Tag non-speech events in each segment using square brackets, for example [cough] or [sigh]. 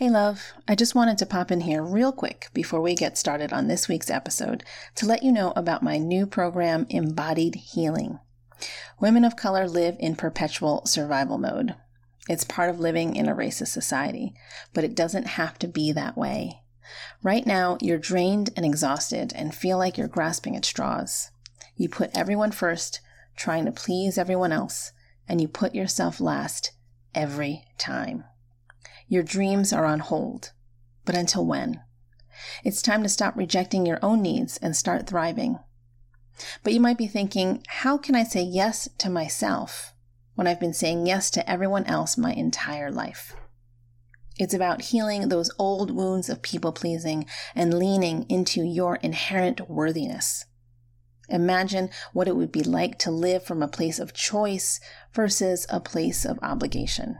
Hey, love. I just wanted to pop in here real quick before we get started on this week's episode to let you know about my new program, Embodied Healing. Women of color live in perpetual survival mode. It's part of living in a racist society, but it doesn't have to be that way. Right now, you're drained and exhausted and feel like you're grasping at straws. You put everyone first, trying to please everyone else, and you put yourself last every time. Your dreams are on hold. But until when? It's time to stop rejecting your own needs and start thriving. But you might be thinking, how can I say yes to myself when I've been saying yes to everyone else my entire life? It's about healing those old wounds of people pleasing and leaning into your inherent worthiness. Imagine what it would be like to live from a place of choice versus a place of obligation.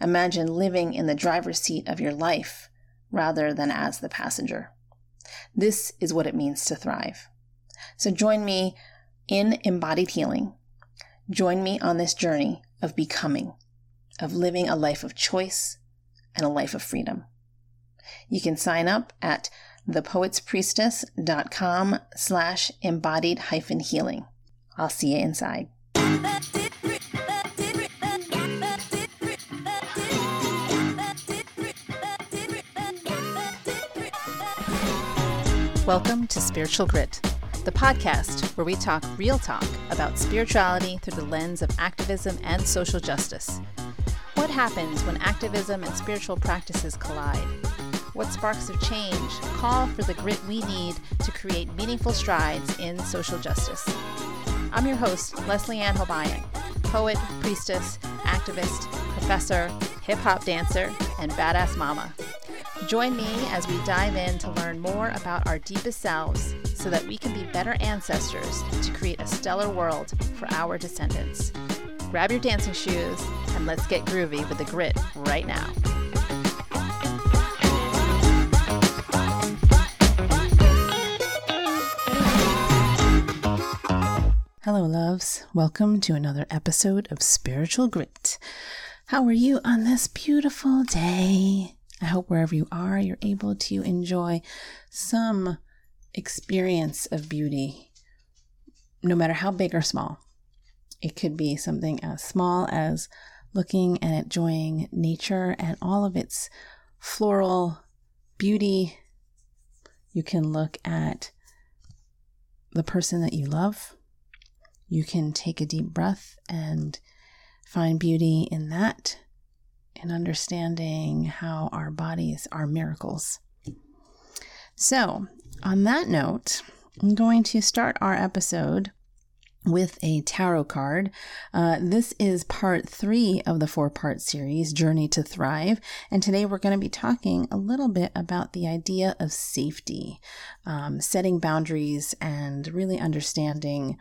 Imagine living in the driver's seat of your life rather than as the passenger. This is what it means to thrive. So join me in embodied healing. Join me on this journey of becoming, of living a life of choice and a life of freedom. You can sign up at thepoetspriestess.com slash embodied hyphen healing. I'll see you inside. Welcome to Spiritual Grit, the podcast where we talk real talk about spirituality through the lens of activism and social justice. What happens when activism and spiritual practices collide? What sparks of change call for the grit we need to create meaningful strides in social justice? I'm your host, Leslie Ann Hobayan, poet, priestess, activist, professor, hip hop dancer, and badass mama. Join me as we dive in to learn more about our deepest selves so that we can be better ancestors to create a stellar world for our descendants. Grab your dancing shoes and let's get groovy with the grit right now. Hello, loves. Welcome to another episode of Spiritual Grit. How are you on this beautiful day? I hope wherever you are, you're able to enjoy some experience of beauty, no matter how big or small. It could be something as small as looking and enjoying nature and all of its floral beauty. You can look at the person that you love. You can take a deep breath and find beauty in that and understanding how our bodies are miracles. So, on that note, I'm going to start our episode with a tarot card. Uh, this is part three of the four part series, Journey to Thrive. And today we're going to be talking a little bit about the idea of safety, um, setting boundaries, and really understanding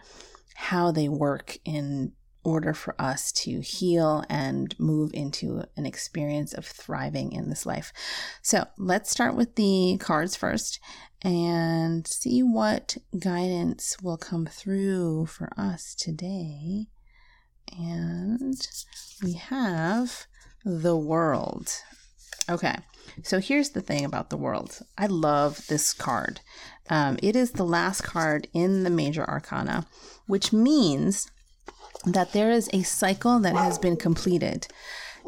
how they work in order for us to heal and move into an experience of thriving in this life. So let's start with the cards first and see what guidance will come through for us today. And we have the world. Okay, so here's the thing about the world. I love this card. Um, it is the last card in the major arcana, which means that there is a cycle that has been completed.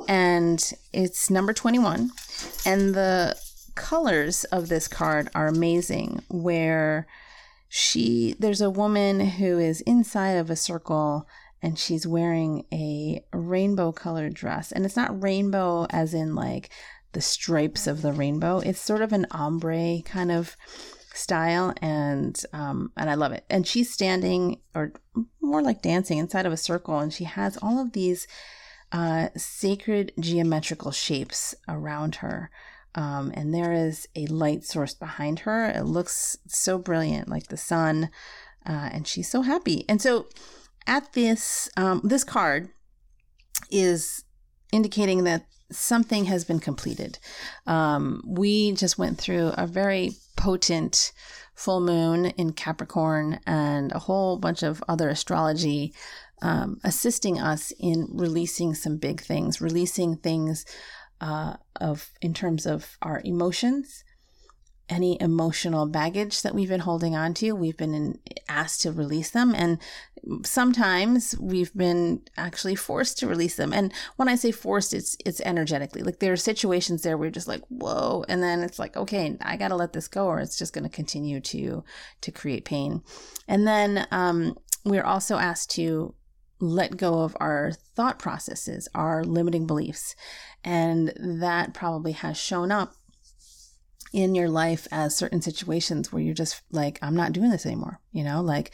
And it's number 21 and the colors of this card are amazing where she there's a woman who is inside of a circle and she's wearing a rainbow colored dress. And it's not rainbow as in like the stripes of the rainbow. It's sort of an ombre kind of style and um and I love it. And she's standing or more like dancing inside of a circle and she has all of these uh sacred geometrical shapes around her. Um, and there is a light source behind her. It looks so brilliant, like the sun, uh, and she's so happy. And so, at this, um, this card is indicating that something has been completed. Um, we just went through a very potent full moon in Capricorn and a whole bunch of other astrology um, assisting us in releasing some big things, releasing things uh, of in terms of our emotions any emotional baggage that we've been holding on to. We've been in, asked to release them. And sometimes we've been actually forced to release them. And when I say forced, it's, it's energetically. Like there are situations there where you're just like, whoa. And then it's like, okay, I got to let this go or it's just going to continue to, to create pain. And then, um, we're also asked to let go of our thought processes, our limiting beliefs. And that probably has shown up in your life as certain situations where you're just like, I'm not doing this anymore. You know, like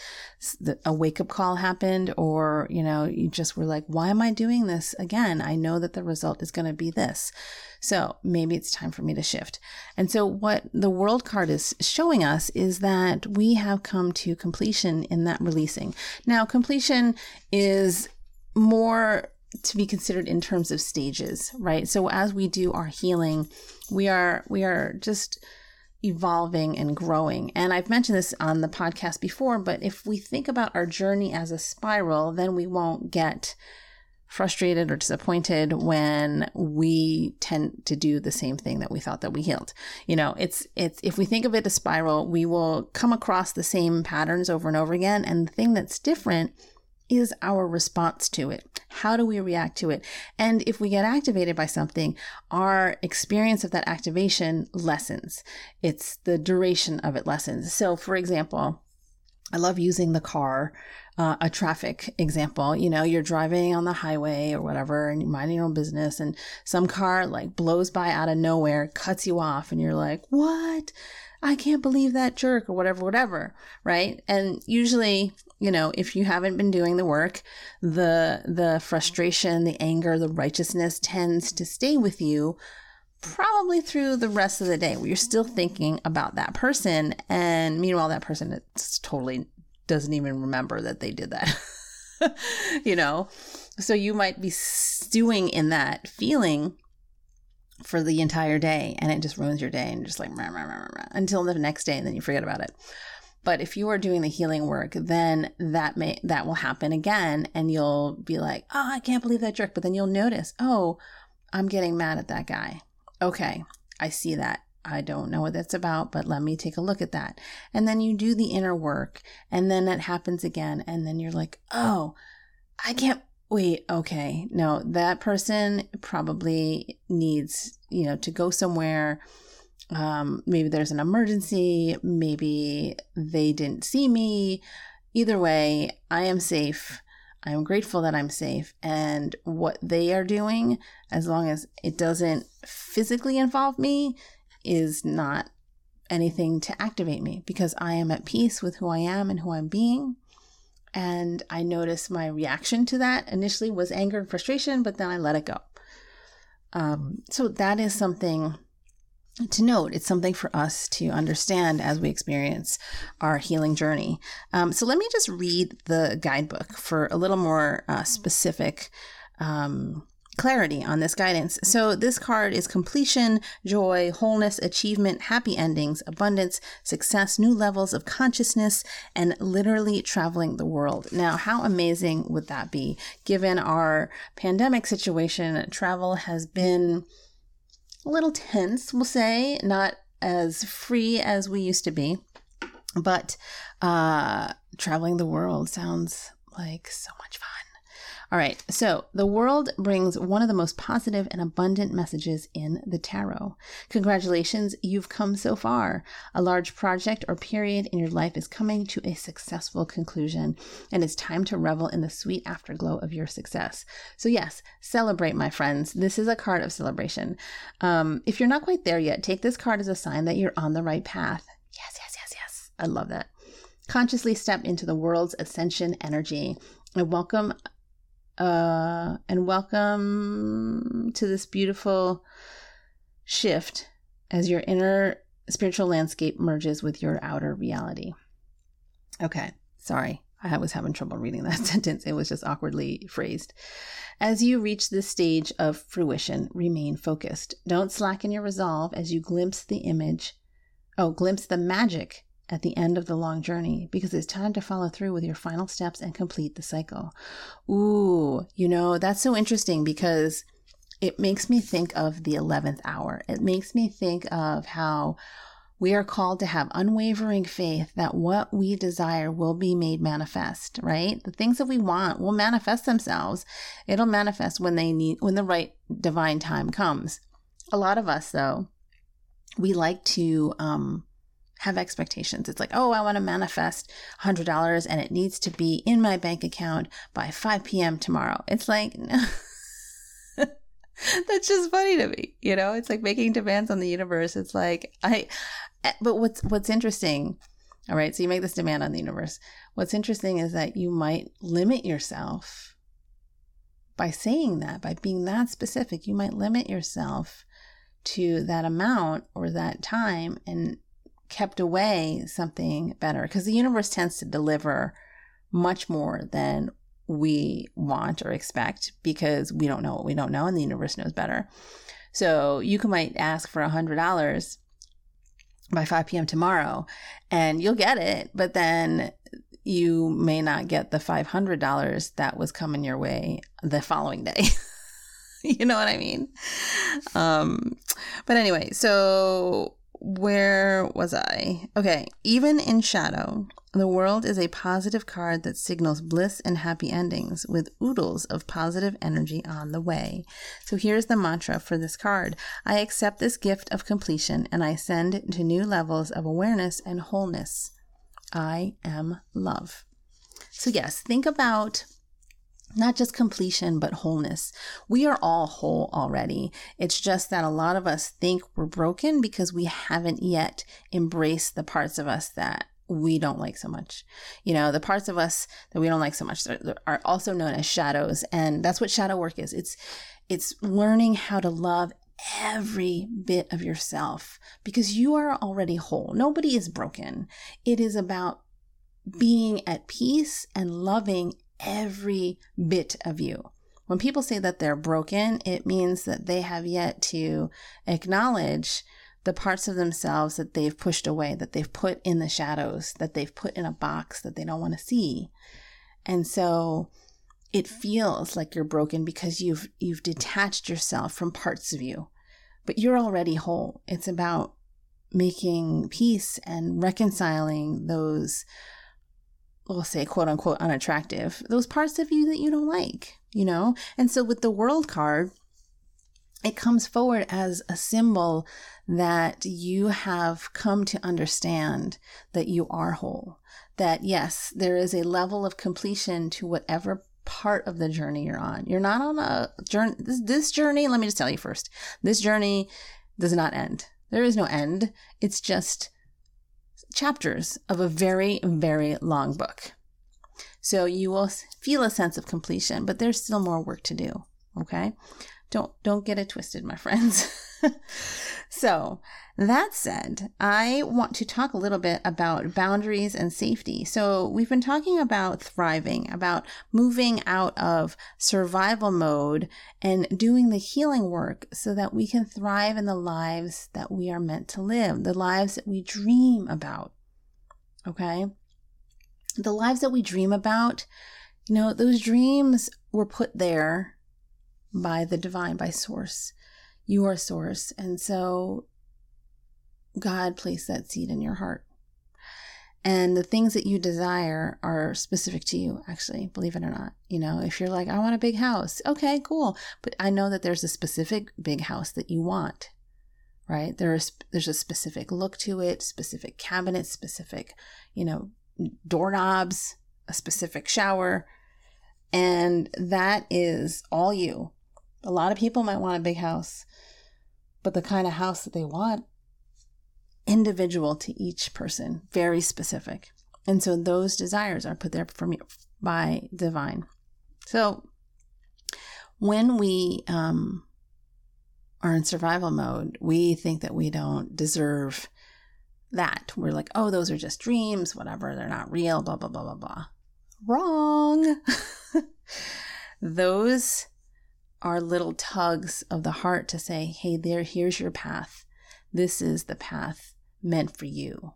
a wake up call happened, or, you know, you just were like, why am I doing this again? I know that the result is going to be this. So maybe it's time for me to shift. And so, what the world card is showing us is that we have come to completion in that releasing. Now, completion is more to be considered in terms of stages, right? So as we do our healing, we are we are just evolving and growing. And I've mentioned this on the podcast before, but if we think about our journey as a spiral, then we won't get frustrated or disappointed when we tend to do the same thing that we thought that we healed. You know, it's it's if we think of it as spiral, we will come across the same patterns over and over again and the thing that's different is our response to it? How do we react to it? And if we get activated by something, our experience of that activation lessens. It's the duration of it lessens. So, for example, I love using the car, uh, a traffic example. You know, you're driving on the highway or whatever, and you're minding your own business, and some car like blows by out of nowhere, cuts you off, and you're like, what? I can't believe that jerk or whatever, whatever, right? And usually, you know, if you haven't been doing the work, the the frustration, the anger, the righteousness tends to stay with you probably through the rest of the day where you're still thinking about that person and meanwhile that person totally doesn't even remember that they did that. [laughs] you know? So you might be stewing in that feeling for the entire day and it just ruins your day and just like rah, rah, rah, until the next day and then you forget about it. But if you are doing the healing work, then that may that will happen again and you'll be like, "Oh, I can't believe that jerk." But then you'll notice, "Oh, I'm getting mad at that guy." Okay, I see that. I don't know what that's about, but let me take a look at that. And then you do the inner work and then it happens again and then you're like, "Oh, I can't wait, okay, no, that person probably needs, you know, to go somewhere. Um, maybe there's an emergency. Maybe they didn't see me. Either way, I am safe. I am grateful that I'm safe. And what they are doing, as long as it doesn't physically involve me, is not anything to activate me because I am at peace with who I am and who I'm being. And I noticed my reaction to that initially was anger and frustration, but then I let it go. Um, so that is something to note. It's something for us to understand as we experience our healing journey. Um, so let me just read the guidebook for a little more uh, specific um, clarity on this guidance. So, this card is completion, joy, wholeness, achievement, happy endings, abundance, success, new levels of consciousness, and literally traveling the world. Now, how amazing would that be? Given our pandemic situation, travel has been a little tense, we'll say, not as free as we used to be, but uh, traveling the world sounds like so much fun. All right, so the world brings one of the most positive and abundant messages in the tarot. Congratulations, you've come so far. A large project or period in your life is coming to a successful conclusion, and it's time to revel in the sweet afterglow of your success. So, yes, celebrate, my friends. This is a card of celebration. Um, if you're not quite there yet, take this card as a sign that you're on the right path. Yes, yes, yes, yes. I love that. Consciously step into the world's ascension energy and welcome uh, and welcome to this beautiful shift as your inner spiritual landscape merges with your outer reality. Okay, sorry. I was having trouble reading that [laughs] sentence. It was just awkwardly phrased. As you reach this stage of fruition, remain focused. Don't slacken your resolve as you glimpse the image, oh, glimpse the magic at the end of the long journey because it's time to follow through with your final steps and complete the cycle. Ooh, you know, that's so interesting because it makes me think of the 11th hour. It makes me think of how we are called to have unwavering faith that what we desire will be made manifest, right? The things that we want will manifest themselves. It'll manifest when they need when the right divine time comes. A lot of us though, we like to um have expectations. It's like, oh, I want to manifest $100 and it needs to be in my bank account by 5 p.m. tomorrow. It's like, [laughs] that's just funny to me. You know, it's like making demands on the universe. It's like, I, Eh, but what's what's interesting all right so you make this demand on the universe what's interesting is that you might limit yourself by saying that by being that specific you might limit yourself to that amount or that time and kept away something better because the universe tends to deliver much more than we want or expect because we don't know what we don't know and the universe knows better so you can might ask for a hundred dollars by 5 p.m. tomorrow and you'll get it, but then you may not get the $500 that was coming your way the following day. [laughs] you know what I mean? Um, but anyway, so where was I? Okay, even in shadow, the world is a positive card that signals bliss and happy endings with oodles of positive energy on the way. So here's the mantra for this card I accept this gift of completion and I ascend to new levels of awareness and wholeness. I am love. So, yes, think about not just completion, but wholeness. We are all whole already. It's just that a lot of us think we're broken because we haven't yet embraced the parts of us that we don't like so much. You know, the parts of us that we don't like so much are also known as shadows, and that's what shadow work is. It's it's learning how to love every bit of yourself because you are already whole. Nobody is broken. It is about being at peace and loving every bit of you. When people say that they're broken, it means that they have yet to acknowledge the parts of themselves that they've pushed away, that they've put in the shadows, that they've put in a box that they don't want to see. And so it feels like you're broken because you've you've detached yourself from parts of you. But you're already whole. It's about making peace and reconciling those we'll say quote unquote unattractive, those parts of you that you don't like, you know? And so with the world card, it comes forward as a symbol that you have come to understand that you are whole. That yes, there is a level of completion to whatever part of the journey you're on. You're not on a journey. This, this journey, let me just tell you first, this journey does not end. There is no end. It's just chapters of a very, very long book. So you will feel a sense of completion, but there's still more work to do. Okay. Don't, don't get it twisted, my friends. [laughs] so that said, I want to talk a little bit about boundaries and safety. So we've been talking about thriving, about moving out of survival mode and doing the healing work so that we can thrive in the lives that we are meant to live, the lives that we dream about. Okay. The lives that we dream about, you know, those dreams were put there by the divine, by source. You are source. And so God placed that seed in your heart. And the things that you desire are specific to you, actually, believe it or not. You know, if you're like, I want a big house, okay, cool. But I know that there's a specific big house that you want, right? There's there's a specific look to it, specific cabinets, specific, you know, doorknobs, a specific shower. And that is all you. A lot of people might want a big house, but the kind of house that they want, individual to each person, very specific. And so those desires are put there for me by divine. So when we um, are in survival mode, we think that we don't deserve that. We're like, oh, those are just dreams, whatever, they're not real, blah, blah, blah, blah, blah. Wrong. [laughs] those are little tugs of the heart to say, hey, there, here's your path. This is the path meant for you.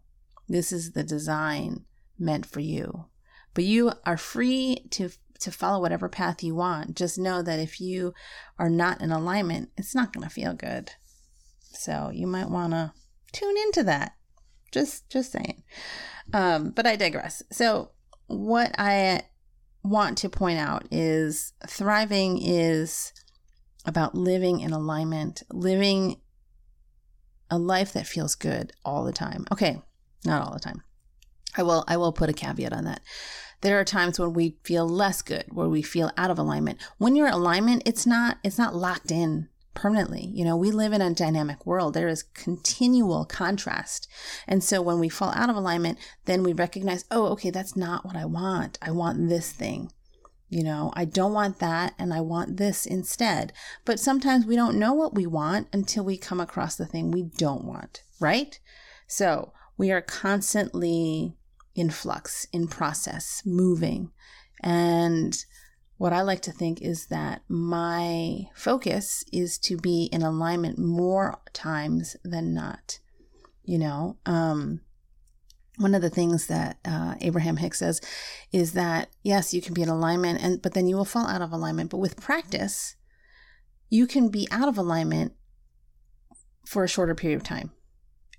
This is the design meant for you. But you are free to to follow whatever path you want. Just know that if you are not in alignment, it's not going to feel good. So you might want to tune into that. Just, just saying. Um, but I digress. So what I want to point out is thriving is about living in alignment, living a life that feels good all the time. Okay, not all the time. I will I will put a caveat on that. There are times when we feel less good, where we feel out of alignment. When you're in alignment, it's not it's not locked in permanently. You know, we live in a dynamic world. There is continual contrast. And so when we fall out of alignment, then we recognize, oh, okay, that's not what I want. I want this thing. You know, I don't want that and I want this instead. But sometimes we don't know what we want until we come across the thing we don't want, right? So we are constantly in flux, in process, moving. And what I like to think is that my focus is to be in alignment more times than not. You know, um, one of the things that uh, Abraham Hicks says is that yes, you can be in alignment, and but then you will fall out of alignment. But with practice, you can be out of alignment for a shorter period of time.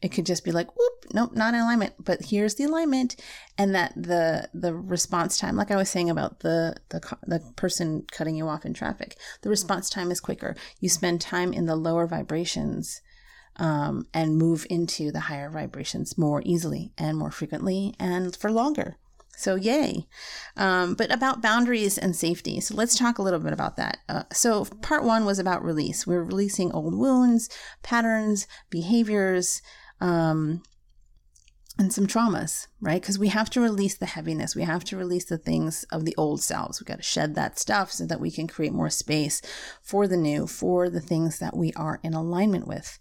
It could just be like, whoop, nope, not in alignment. But here's the alignment, and that the the response time, like I was saying about the the the person cutting you off in traffic, the response time is quicker. You spend time in the lower vibrations um, and move into the higher vibrations more easily and more frequently and for longer. So, yay. Um, but about boundaries and safety. So, let's talk a little bit about that. Uh, so, part one was about release. We're releasing old wounds, patterns, behaviors, um, and some traumas, right? Because we have to release the heaviness. We have to release the things of the old selves. We got to shed that stuff so that we can create more space for the new, for the things that we are in alignment with.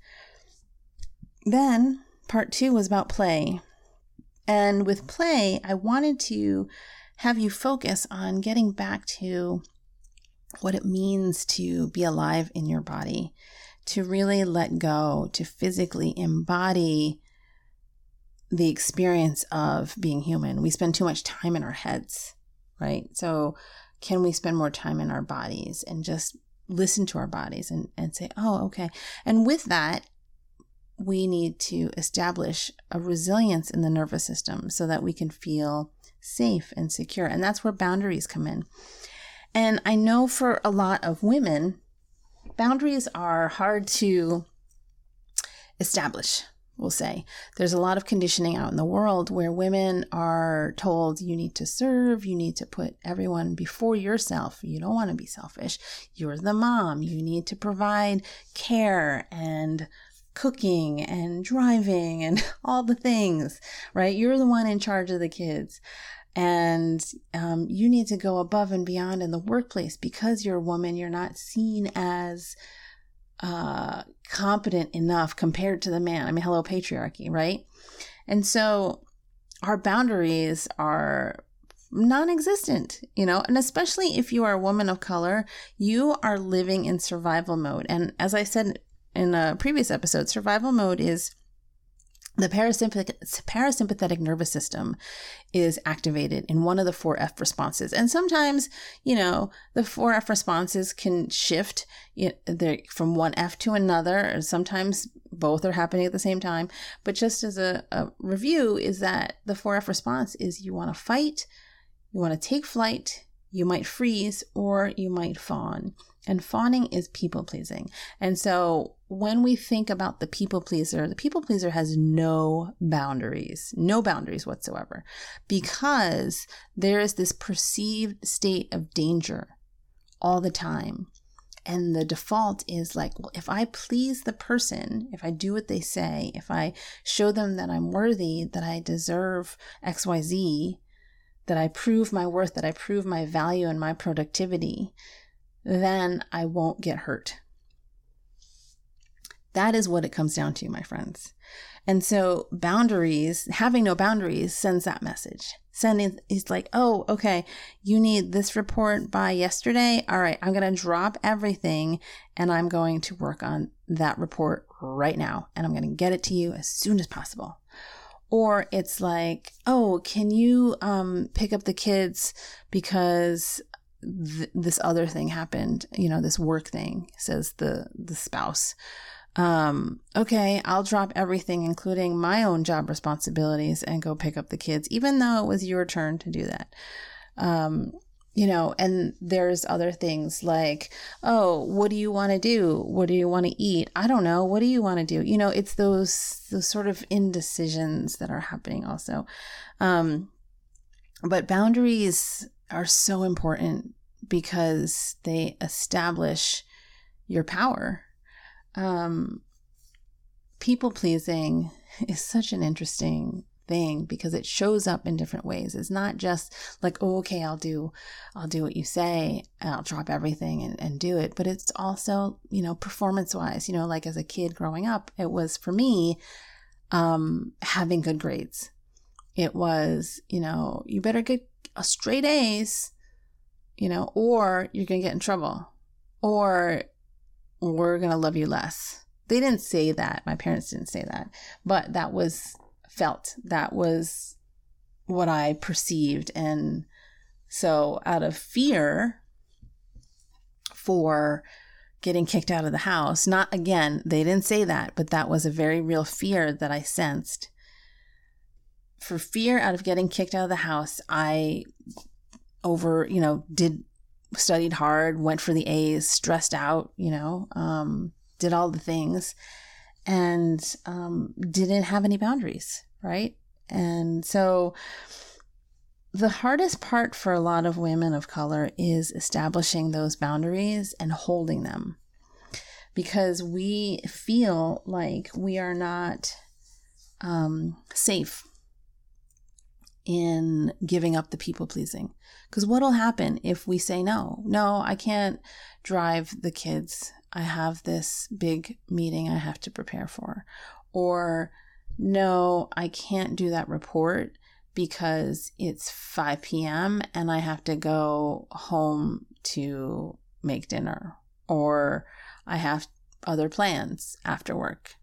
Then part two was about play. And with play, I wanted to have you focus on getting back to what it means to be alive in your body, to really let go, to physically embody the experience of being human. We spend too much time in our heads, right? So, can we spend more time in our bodies and just listen to our bodies and, and say, oh, okay. And with that, we need to establish a resilience in the nervous system so that we can feel safe and secure. And that's where boundaries come in. And I know for a lot of women, boundaries are hard to establish, we'll say. There's a lot of conditioning out in the world where women are told you need to serve, you need to put everyone before yourself. You don't want to be selfish. You're the mom. You need to provide care and cooking and driving and [laughs] all the things, right? You're the one in charge of the kids. And um, you need to go above and beyond in the workplace because you're a woman, you're not seen as uh, competent enough compared to the man. I mean, hello, patriarchy, right? And so our boundaries are non existent, you know, and especially if you are a woman of color, you are living in survival mode. And as I said in a previous episode, survival mode is the parasympathetic, parasympathetic nervous system is activated in one of the 4F responses. And sometimes, you know, the 4F responses can shift from one F to another. Sometimes both are happening at the same time. But just as a, a review, is that the 4F response is you want to fight, you want to take flight, you might freeze, or you might fawn. And fawning is people pleasing. And so when we think about the people pleaser, the people pleaser has no boundaries, no boundaries whatsoever, because there is this perceived state of danger all the time. And the default is like, well, if I please the person, if I do what they say, if I show them that I'm worthy, that I deserve XYZ, that I prove my worth, that I prove my value and my productivity, then I won't get hurt. That is what it comes down to, my friends. And so boundaries, having no boundaries sends that message. Sending is like, oh, okay, you need this report by yesterday. All right, I'm going to drop everything and I'm going to work on that report right now. And I'm going to get it to you as soon as possible. Or it's like, oh, can you um, pick up the kids because th- this other thing happened, you know, this work thing, says the the spouse. Um, okay, I'll drop everything, including my own job responsibilities, and go pick up the kids, even though it was your turn to do that. Um, you know, and there's other things like, oh, what do you want to do? What do you want to eat? I don't know. What do you want to do? You know, it's those those sort of indecisions that are happening also. Um, but boundaries are so important because they establish your power. Um, people pleasing [laughs] is such an interesting thing because it shows up in different ways. It's not just like, oh, okay, I'll do, I'll do what you say I'll drop everything and, and do it. But it's also, you know, performance wise, you know, like as a kid growing up, it was for me, um, having good grades. It was, you know, you better get a straight A's, you know, or you're going to get in trouble or we're going to love you less. They didn't say that. My parents didn't say that, but that was felt. That was what I perceived. And so, out of fear for getting kicked out of the house, not again, they didn't say that, but that was a very real fear that I sensed. For fear out of getting kicked out of the house, I over, you know, did studied hard, went for the A's, stressed out, you know, um, did all the things and um, didn't have any boundaries, right? And so the hardest part for a lot of women of color is establishing those boundaries and holding them because we feel like we are not um, safe in giving up the people pleasing. Because what'll happen if we say no? No, I can't drive the kids I have this big meeting I have to prepare for. Or, no, I can't do that report because it's 5 p.m. and I have to go home to make dinner. Or I have other plans after work,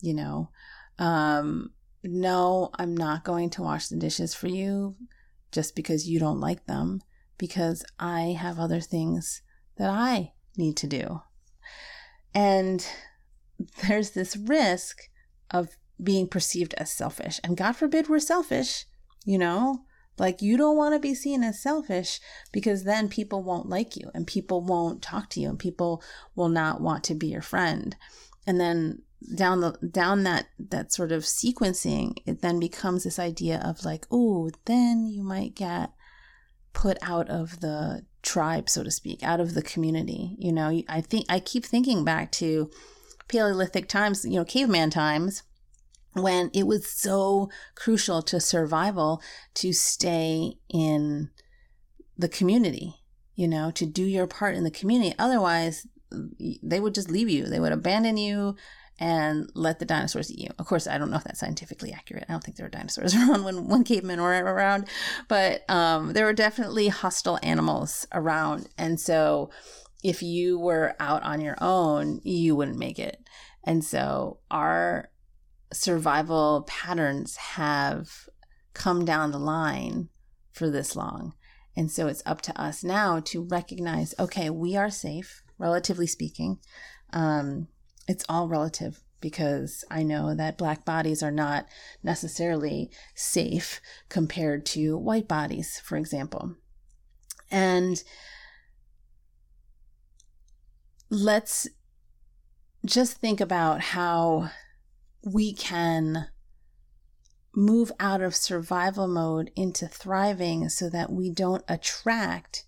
you know. Um, no, I'm not going to wash the dishes for you just because you don't like them, because I have other things that I need to do. And [laughs] there's this risk of being perceived as selfish. And God forbid we're selfish, you know? Like, you don't want to be seen as selfish because then people won't like you and people won't talk to you and people will not want to be your friend. And then down the down that that sort of sequencing it then becomes this idea of like oh then you might get put out of the tribe, so to speak, out of the community. You know, I think I keep thinking back to Paleolithic times, you know, caveman times, when it was so crucial to survival to stay in the community, you know, to do your part in the community. Otherwise, they would just leave you, they would abandon you and let the dinosaurs eat you. Of course, I don't know if that's scientifically accurate. I don't think there were dinosaurs [laughs] around when, when cavemen were around, but um, there were definitely hostile animals around. And so if you were out on your own, you wouldn't make it. And so our survival patterns have come down the line for this long. And so it's up to us now to recognize okay, we are safe, relatively speaking. Um, it's all relative because I know that black bodies are not necessarily safe compared to white bodies, for example. And let's just think about how we can move out of survival mode into thriving so that we don't attract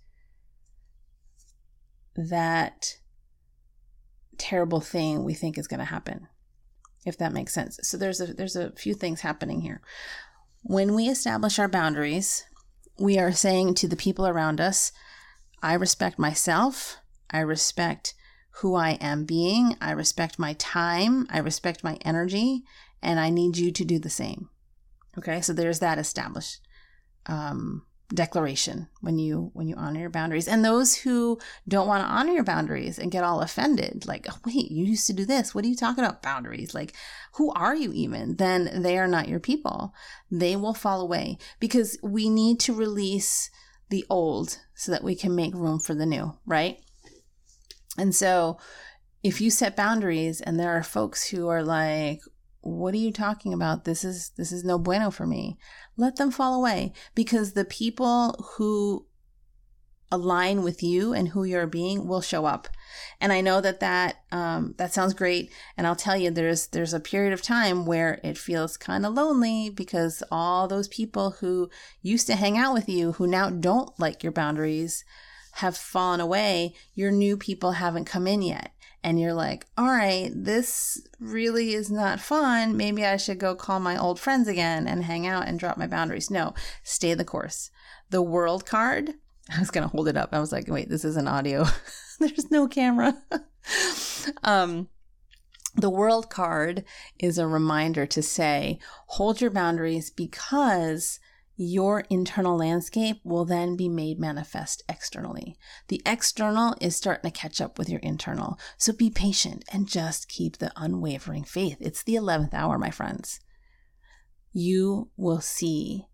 that terrible thing we think is going to happen if that makes sense. So there's a there's a few things happening here. When we establish our boundaries we are saying to the people around us i respect myself i respect who i am being i respect my time i respect my energy and i need you to do the same. Okay so there's that established um, declaration when you when you honor your boundaries. And those who don't want to honor your boundaries and get all offended like oh, wait you used to do this. What are you talking about boundaries? Like who are you even? Then they are not your people. They will fall away because we need to release the old so that we can make room for the new, right? And so if you set boundaries and there are folks who are like, what are you talking about? This is this is no bueno for me. Let them fall away because the people who align with you and who you're being will show up. And I know that that um, that sounds great. And I'll tell you, there's there's a period of time where it feels kind of lonely because all those people who used to hang out with you, who now don't like your boundaries, have fallen away. Your new people haven't come in yet. And you're like, all right, this really is not fun. Maybe I should go call my old friends again and hang out and drop my boundaries. No, stay the course. The world card [laughs] I was going to hold it up. I was like, wait, this is an audio. [laughs] There's no camera. [laughs] um, the world card is a reminder to say, hold your boundaries because your internal landscape will then be made manifest externally. The external is starting to catch up with your internal. So be patient and just keep the unwavering faith. It's the 11th hour, my friends. You will see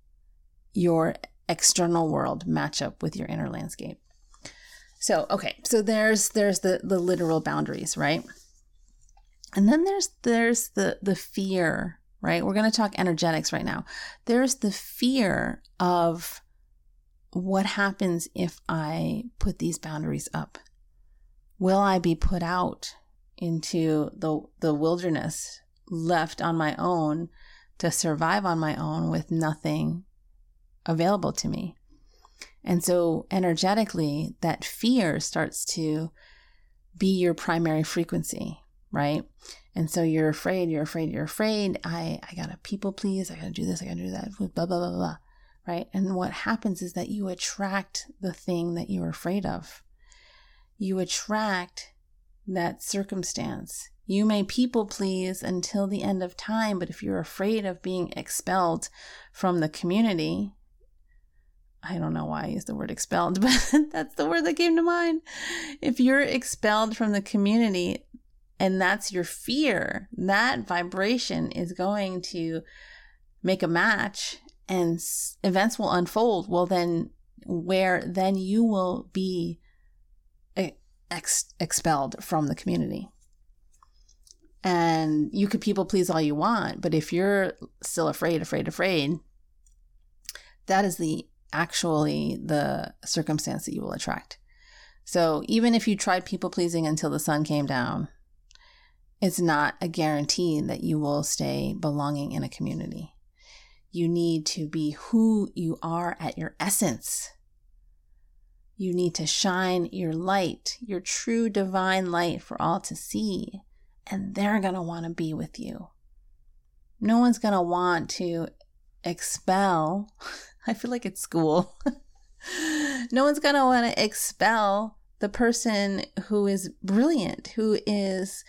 your external world match up with your inner landscape. So, okay, so there's there's the the literal boundaries, right? And then there's there's the the fear, right? We're going to talk energetics right now. There's the fear of what happens if I put these boundaries up? Will I be put out into the the wilderness left on my own to survive on my own with nothing available to me. And so, energetically, that fear starts to be your primary frequency, right? And so you're afraid, you're afraid, you're afraid. I, I gotta people please, I gotta do this, I gotta do that, blah, blah, blah, blah, right? And what happens is that you attract the thing that you're afraid of. You attract that circumstance. You may people please until the end of time, but if you're afraid of being expelled from the community, I don't know why I use the word expelled, [laughs] but that's the word that came to mind. If you're expelled from the community and that's your fear, that vibration is going to make a match and events will unfold. Well, then, where then you will be ex- expelled from the community. And you could people please all you want, but if you're still afraid, afraid, afraid, that is the actually the circumstance that you will attract. So even if you tried people pleasing until the sun came down, it's not a guarantee that you will stay belonging in a community. You need to be who you are at your essence. You need to shine your light, your true divine light for all to see, and they're going to want to be with you. No one's going to want to expel [laughs] I feel like it's school. [laughs] no one's going to want to expel the person who is brilliant, who is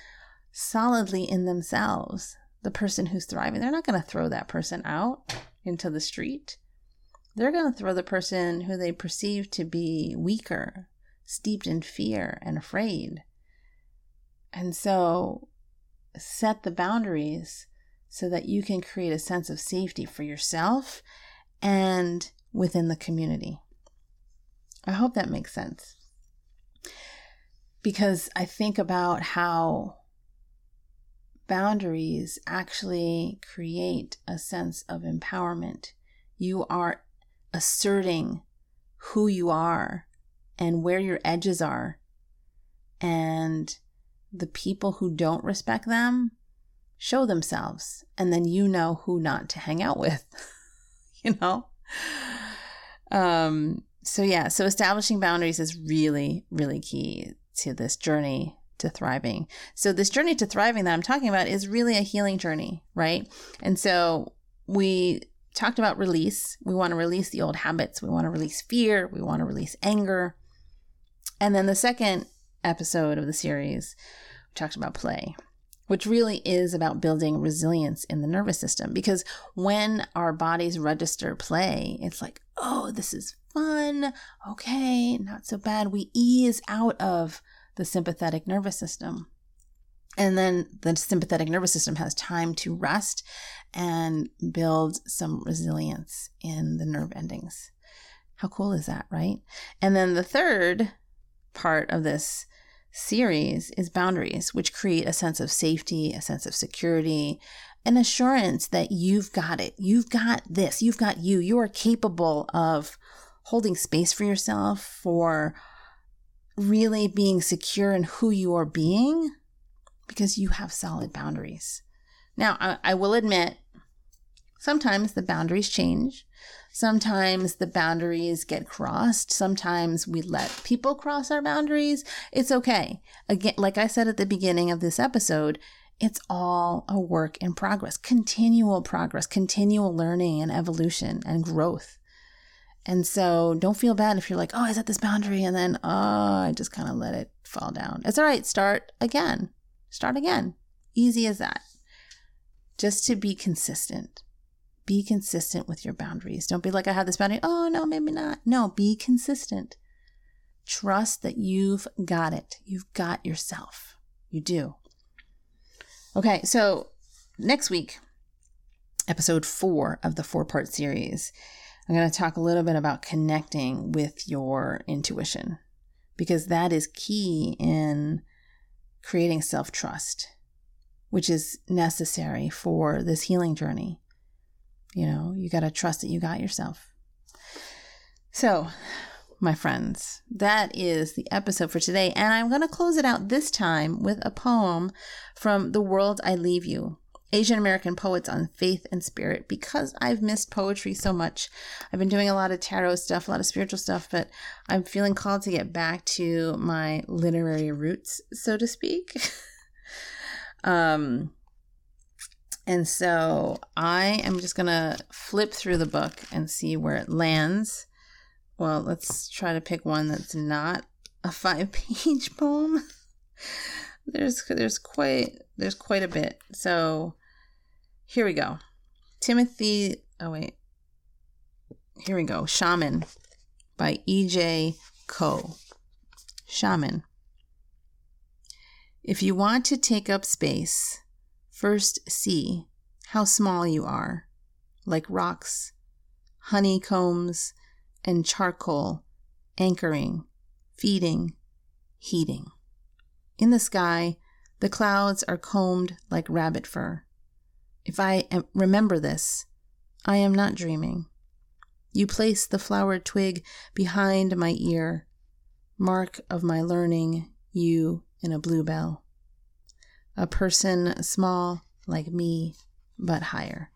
solidly in themselves, the person who's thriving. They're not going to throw that person out into the street. They're going to throw the person who they perceive to be weaker, steeped in fear and afraid. And so set the boundaries so that you can create a sense of safety for yourself and within the community. I hope that makes sense. Because I think about how boundaries actually create a sense of empowerment. You are asserting who you are and where your edges are. And the people who don't respect them show themselves. And then you know who not to hang out with. [laughs] you know? Um, so yeah, so establishing boundaries is really, really key to this journey to thriving. So this journey to thriving that I'm talking about is really a healing journey, right? And so we talked about release. We want to release the old habits. We want to release fear. We want to release anger. And then the second episode of the series, we talked about play which really is about building resilience in the nervous system. Because when our bodies register play, it's like, oh, this is fun. Okay, not so bad. We ease out of the sympathetic nervous system. And then the sympathetic nervous system has time to rest and build some resilience in the nerve endings. How cool is that, right? And then the third part of this series is boundaries, which create a sense of safety, a sense of security, an assurance that you've got it. You've got this. You've got you. You are capable of holding space for yourself, for really being secure in who you are being because you have solid boundaries. Now, I, I will admit, sometimes the boundaries change. Sometimes the boundaries get crossed. Sometimes we let people cross our boundaries. It's okay. Again, like I said at the beginning of this episode, it's all a work in progress, continual progress, continual learning and evolution and growth. And so don't feel bad if you're like, oh, I set this boundary and then, oh, I just kind of let it fall down. It's all right. Start again. Start again. Easy as that. Just to be consistent. Be consistent with your boundaries. Don't be like, I have this boundary. Oh, no, maybe not. No, be consistent. Trust that you've got it. You've got yourself. You do. Okay, so next week, episode four of the four part series I'm going to talk a little bit about connecting with your intuition because that is key in creating self trust, which is necessary for this healing journey. You know, you got to trust that you got yourself. So, my friends, that is the episode for today. And I'm going to close it out this time with a poem from The World I Leave You Asian American poets on faith and spirit because I've missed poetry so much. I've been doing a lot of tarot stuff, a lot of spiritual stuff, but I'm feeling called to get back to my literary roots, so to speak. [laughs] um, and so I am just going to flip through the book and see where it lands. Well, let's try to pick one that's not a [laughs] five page poem. there's there's quite there's quite a bit. So here we go. Timothy. Oh wait. Here we go. Shaman by E.J. Koh. Shaman. If you want to take up space, first see how small you are, like rocks, honeycombs, and charcoal anchoring, feeding, heating. In the sky, the clouds are combed like rabbit fur. If I remember this, I am not dreaming. You place the flowered twig behind my ear, mark of my learning, you in a bluebell. A person small like me, but higher.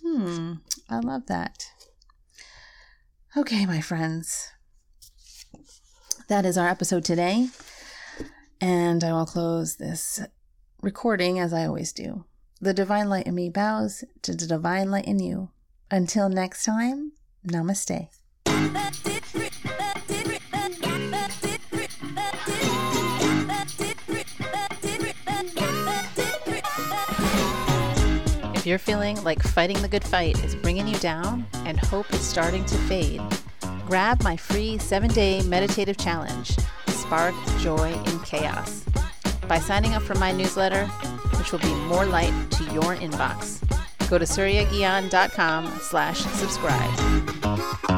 Hmm, I love that. Okay, my friends. That is our episode today. And I will close this recording as I always do. The divine light in me bows to the divine light in you. Until next time, namaste. If you're feeling like fighting the good fight is bringing you down and hope is starting to fade, grab my free seven day meditative challenge spark joy in chaos by signing up for my newsletter, which will be more light to your inbox. Go to suryaguian.com slash subscribe.